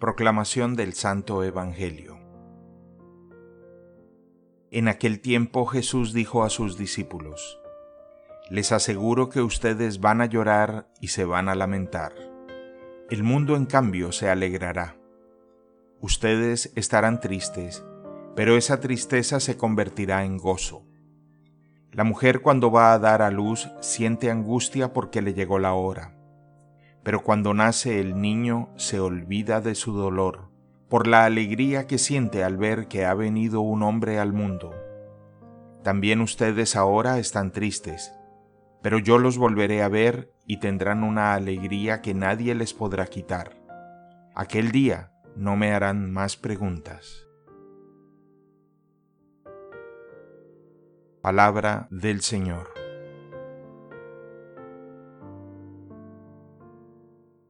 Proclamación del Santo Evangelio En aquel tiempo Jesús dijo a sus discípulos, Les aseguro que ustedes van a llorar y se van a lamentar. El mundo en cambio se alegrará. Ustedes estarán tristes, pero esa tristeza se convertirá en gozo. La mujer cuando va a dar a luz siente angustia porque le llegó la hora pero cuando nace el niño se olvida de su dolor por la alegría que siente al ver que ha venido un hombre al mundo. También ustedes ahora están tristes, pero yo los volveré a ver y tendrán una alegría que nadie les podrá quitar. Aquel día no me harán más preguntas. Palabra del Señor.